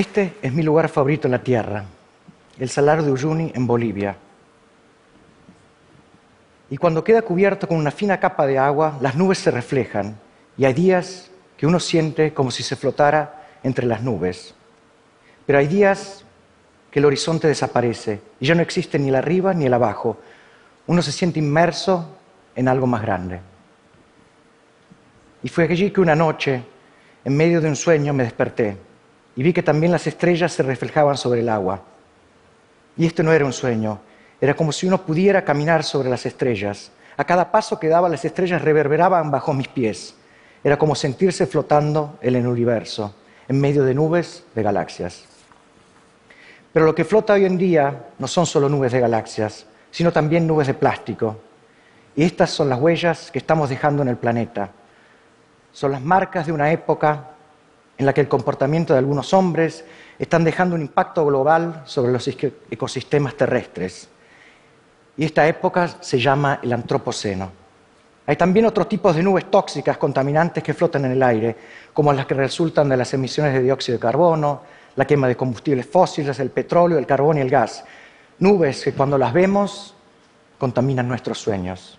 Este es mi lugar favorito en la tierra, el Salar de Uyuni en Bolivia. Y cuando queda cubierto con una fina capa de agua, las nubes se reflejan y hay días que uno siente como si se flotara entre las nubes. Pero hay días que el horizonte desaparece y ya no existe ni el arriba ni el abajo. Uno se siente inmerso en algo más grande. Y fue allí que una noche, en medio de un sueño, me desperté y vi que también las estrellas se reflejaban sobre el agua. Y esto no era un sueño, era como si uno pudiera caminar sobre las estrellas. A cada paso que daba las estrellas reverberaban bajo mis pies. Era como sentirse flotando en el universo, en medio de nubes de galaxias. Pero lo que flota hoy en día no son solo nubes de galaxias, sino también nubes de plástico. Y estas son las huellas que estamos dejando en el planeta son las marcas de una época en la que el comportamiento de algunos hombres están dejando un impacto global sobre los ecosistemas terrestres. Y esta época se llama el antropoceno. Hay también otros tipos de nubes tóxicas, contaminantes que flotan en el aire, como las que resultan de las emisiones de dióxido de carbono, la quema de combustibles fósiles, el petróleo, el carbón y el gas. Nubes que cuando las vemos contaminan nuestros sueños.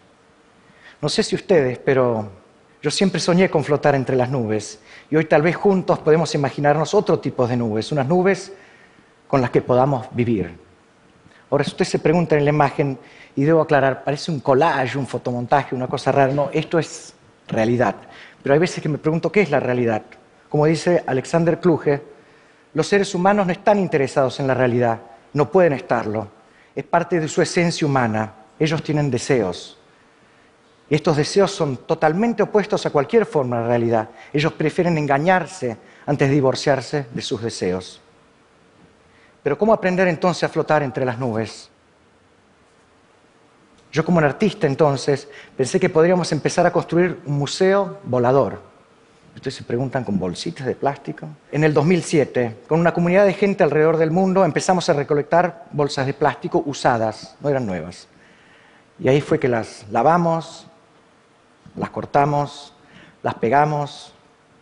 No sé si ustedes, pero yo siempre soñé con flotar entre las nubes y hoy tal vez juntos podemos imaginarnos otro tipo de nubes, unas nubes con las que podamos vivir. Ahora, si usted se pregunta en la imagen, y debo aclarar, parece un collage, un fotomontaje, una cosa rara, no, esto es realidad. Pero hay veces que me pregunto qué es la realidad. Como dice Alexander Kluge, los seres humanos no están interesados en la realidad, no pueden estarlo. Es parte de su esencia humana. Ellos tienen deseos, estos deseos son totalmente opuestos a cualquier forma de realidad. Ellos prefieren engañarse antes de divorciarse de sus deseos. Pero ¿cómo aprender entonces a flotar entre las nubes? Yo como un artista entonces pensé que podríamos empezar a construir un museo volador. Ustedes se preguntan con bolsitas de plástico. En el 2007, con una comunidad de gente alrededor del mundo, empezamos a recolectar bolsas de plástico usadas, no eran nuevas. Y ahí fue que las lavamos, las cortamos, las pegamos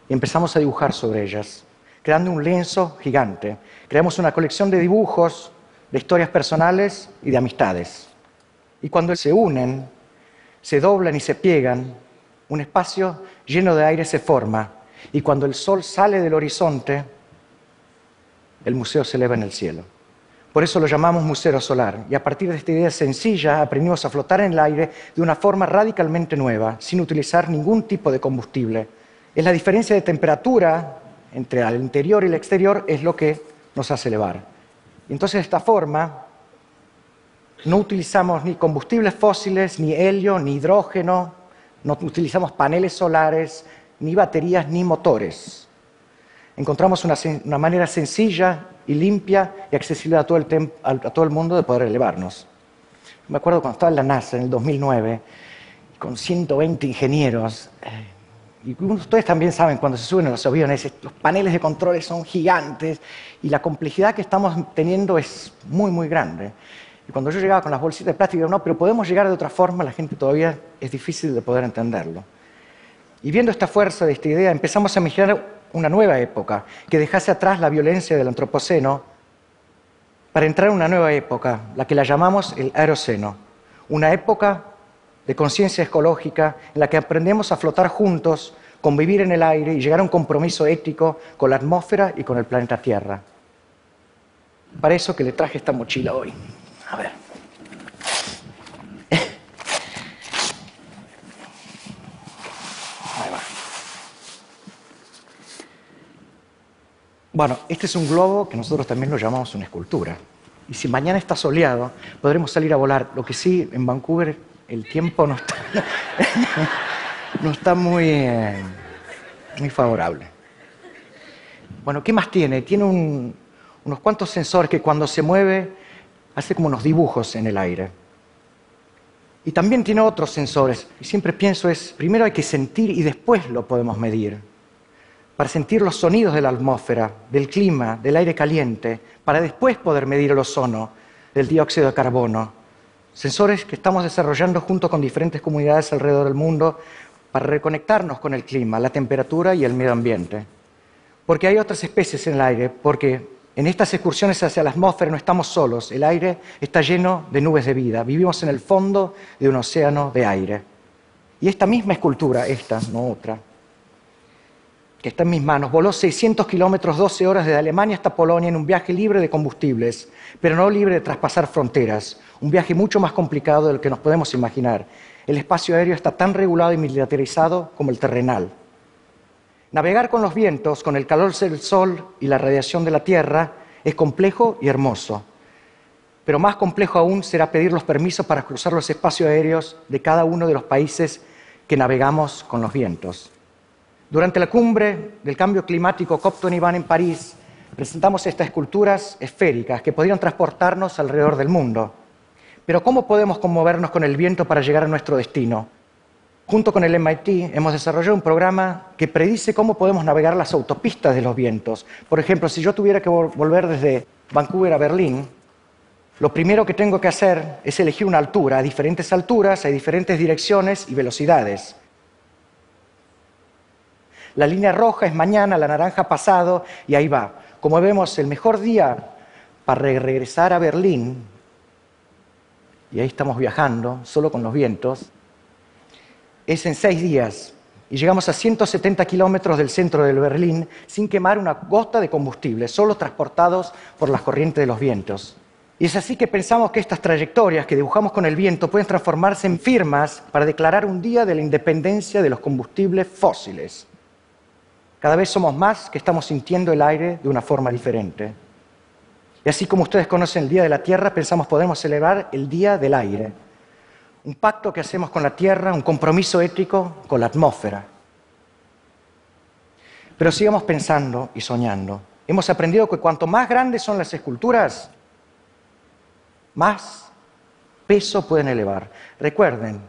y empezamos a dibujar sobre ellas, creando un lienzo gigante. Creamos una colección de dibujos, de historias personales y de amistades. Y cuando se unen, se doblan y se piegan, un espacio lleno de aire se forma. Y cuando el sol sale del horizonte, el museo se eleva en el cielo. Por eso lo llamamos museo solar. Y a partir de esta idea sencilla aprendimos a flotar en el aire de una forma radicalmente nueva, sin utilizar ningún tipo de combustible. Es la diferencia de temperatura entre el interior y el exterior es lo que nos hace elevar. Y entonces de esta forma no utilizamos ni combustibles fósiles, ni helio, ni hidrógeno, no utilizamos paneles solares, ni baterías, ni motores. Encontramos una, manera sencilla y limpia y accesible a todo el, a todo el mundo de poder elevarnos. Me acuerdo cuando estaba en la NASA en el 2009, con 120 ingenieros, eh, y ustedes también saben cuando se suben a los aviones, los paneles de controles son gigantes y la complejidad que estamos teniendo es muy, muy grande. Y cuando yo llegaba con las bolsitas de plástico, no, pero podemos llegar de otra forma, la gente todavía es difícil de poder entenderlo. Y viendo esta fuerza de esta idea, empezamos a imaginar una nueva época, que dejase atrás la violencia del antropoceno para entrar en una nueva época, la que la llamamos el aeroceno, una época de conciencia ecológica en la que aprendemos a flotar juntos, convivir en el aire y llegar a un compromiso ético con la atmósfera y con el planeta Tierra. Para eso que le traje esta mochila hoy. A ver. Bueno, este es un globo que nosotros también lo llamamos una escultura. Y si mañana está soleado, podremos salir a volar. Lo que sí, en Vancouver el tiempo no está, no está muy, eh, muy favorable. Bueno, ¿qué más tiene? Tiene unos cuantos sensores que cuando se mueve hace como unos dibujos en el aire. Y también tiene otros sensores. Y siempre pienso es, primero hay que sentir y después lo podemos medir para sentir los sonidos de la atmósfera, del clima, del aire caliente, para después poder medir el ozono, del dióxido de carbono. Sensores que estamos desarrollando junto con diferentes comunidades alrededor del mundo para reconectarnos con el clima, la temperatura y el medio ambiente. porque hay otras especies en el aire, porque en estas excursiones hacia la atmósfera no estamos solos, el aire está lleno de nubes de vida, vivimos en el fondo de un océano de aire. Y esta misma escultura, esta, no otra, que está en mis manos, voló 600 kilómetros, 12 horas desde Alemania hasta Polonia en un viaje libre de combustibles, pero no libre de traspasar fronteras, un viaje mucho más complicado del que nos podemos imaginar. El espacio aéreo está tan regulado y militarizado como el terrenal. Navegar con los vientos, con el calor del sol y la radiación de la Tierra, es complejo y hermoso. Pero más complejo aún será pedir los permisos para cruzar los espacios aéreos de cada uno de los países que navegamos con los vientos. Durante la cumbre del cambio climático COP21 en París, presentamos estas esculturas esféricas que podrían transportarnos alrededor del mundo. Pero ¿cómo podemos conmovernos con el viento para llegar a nuestro destino? Junto con el MIT hemos desarrollado un programa que predice cómo podemos navegar las autopistas de los vientos. Por ejemplo, si yo tuviera que volver desde Vancouver a Berlín, lo primero que tengo que hacer es elegir una altura. A diferentes alturas hay diferentes direcciones y velocidades. La línea roja es mañana, la naranja pasado y ahí va. Como vemos, el mejor día para regresar a Berlín, y ahí estamos viajando, solo con los vientos, es en seis días y llegamos a 170 kilómetros del centro de Berlín sin quemar una gota de combustible, solo transportados por las corrientes de los vientos. Y es así que pensamos que estas trayectorias que dibujamos con el viento pueden transformarse en firmas para declarar un día de la independencia de los combustibles fósiles. Cada vez somos más que estamos sintiendo el aire de una forma diferente. Y así como ustedes conocen el Día de la Tierra, pensamos podemos celebrar el Día del Aire un pacto que hacemos con la tierra, un compromiso ético con la atmósfera. Pero sigamos pensando y soñando. Hemos aprendido que cuanto más grandes son las esculturas, más peso pueden elevar. Recuerden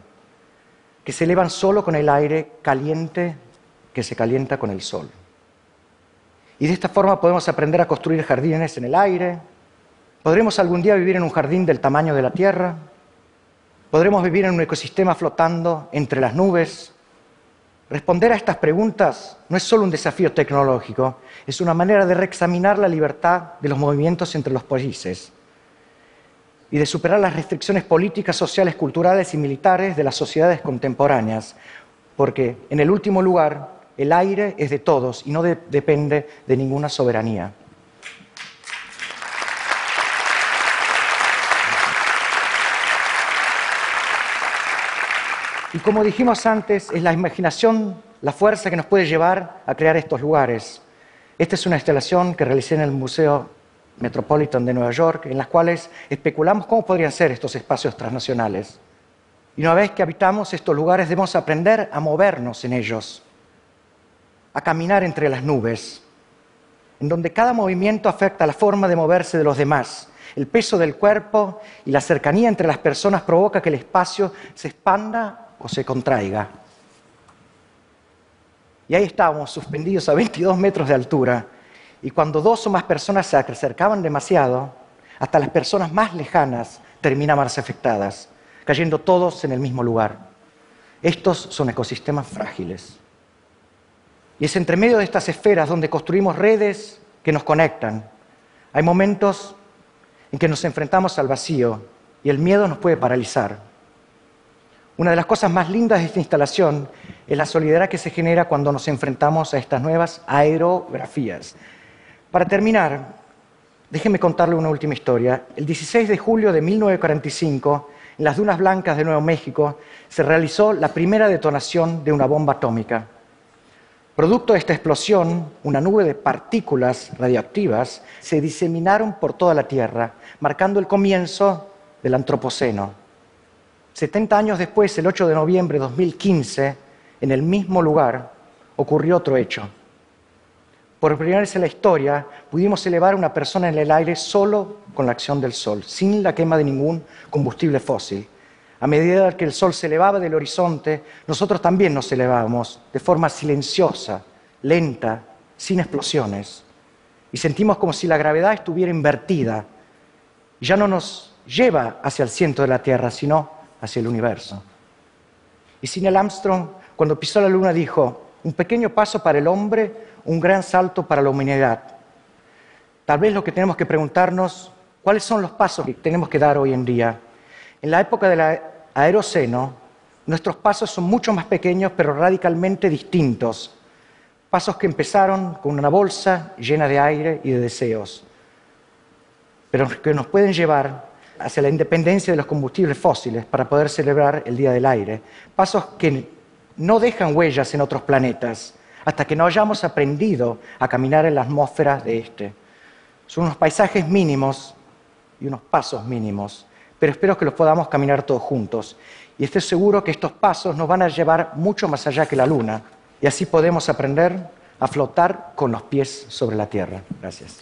que se elevan solo con el aire caliente que se calienta con el sol. Y de esta forma podemos aprender a construir jardines en el aire. Podremos algún día vivir en un jardín del tamaño de la Tierra. ¿Podremos vivir en un ecosistema flotando entre las nubes? Responder a estas preguntas no es solo un desafío tecnológico, es una manera de reexaminar la libertad de los movimientos entre los países y de superar las restricciones políticas, sociales, culturales y militares de las sociedades contemporáneas, porque, en el último lugar, el aire es de todos y no depende de ninguna soberanía. Y como dijimos antes, es la imaginación la fuerza que nos puede llevar a crear estos lugares. Esta es una instalación que realicé en el Museo Metropolitan de Nueva York, en las cuales especulamos cómo podrían ser estos espacios transnacionales. Y una vez que habitamos estos lugares debemos aprender a movernos en ellos, a caminar entre las nubes, en donde cada movimiento afecta la forma de moverse de los demás. El peso del cuerpo y la cercanía entre las personas provoca que el espacio se expanda o se contraiga. Y ahí estábamos, suspendidos a 22 metros de altura, y cuando dos o más personas se acercaban demasiado, hasta las personas más lejanas terminaban afectadas, cayendo todos en el mismo lugar. Estos son ecosistemas frágiles. Y es entre medio de estas esferas donde construimos redes que nos conectan. Hay momentos en que nos enfrentamos al vacío y el miedo nos puede paralizar. Una de las cosas más lindas de esta instalación es la solidaridad que se genera cuando nos enfrentamos a estas nuevas aerografías. Para terminar, déjenme contarle una última historia. El 16 de julio de 1945, en las dunas blancas de Nuevo México, se realizó la primera detonación de una bomba atómica. Producto de esta explosión, una nube de partículas radioactivas se diseminaron por toda la Tierra, marcando el comienzo del Antropoceno. 70 años después, el 8 de noviembre de 2015, en el mismo lugar, ocurrió otro hecho. Por primera vez en la historia pudimos elevar a una persona en el aire solo con la acción del sol, sin la quema de ningún combustible fósil. A medida que el sol se elevaba del horizonte, nosotros también nos elevábamos de forma silenciosa, lenta, sin explosiones. Y sentimos como si la gravedad estuviera invertida. Ya no nos lleva hacia el centro de la Tierra, sino hacia el universo. Y Neil Armstrong, cuando pisó la luna, dijo, Un pequeño paso para el hombre, un gran salto para la humanidad. Tal vez lo que tenemos que preguntarnos, ¿cuáles son los pasos que tenemos que dar hoy en día? En la época del aeroceno, nuestros pasos son mucho más pequeños, pero radicalmente distintos. Pasos que empezaron con una bolsa llena de aire y de deseos, pero que nos pueden llevar hacia la independencia de los combustibles fósiles para poder celebrar el Día del Aire. Pasos que no dejan huellas en otros planetas hasta que no hayamos aprendido a caminar en la atmósfera de este. Son unos paisajes mínimos y unos pasos mínimos, pero espero que los podamos caminar todos juntos. Y estoy seguro que estos pasos nos van a llevar mucho más allá que la luna y así podemos aprender a flotar con los pies sobre la tierra. Gracias.